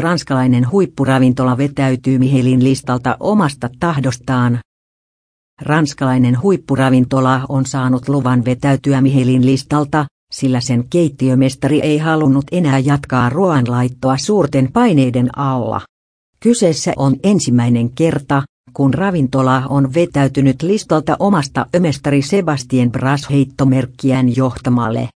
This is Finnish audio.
Ranskalainen huippuravintola vetäytyy Mihelin listalta omasta tahdostaan. Ranskalainen huippuravintola on saanut luvan vetäytyä Mihelin listalta, sillä sen keittiömestari ei halunnut enää jatkaa ruoanlaittoa suurten paineiden alla. Kyseessä on ensimmäinen kerta, kun ravintola on vetäytynyt listalta omasta ömestari Sebastien Bras heittomerkkiään johtamalle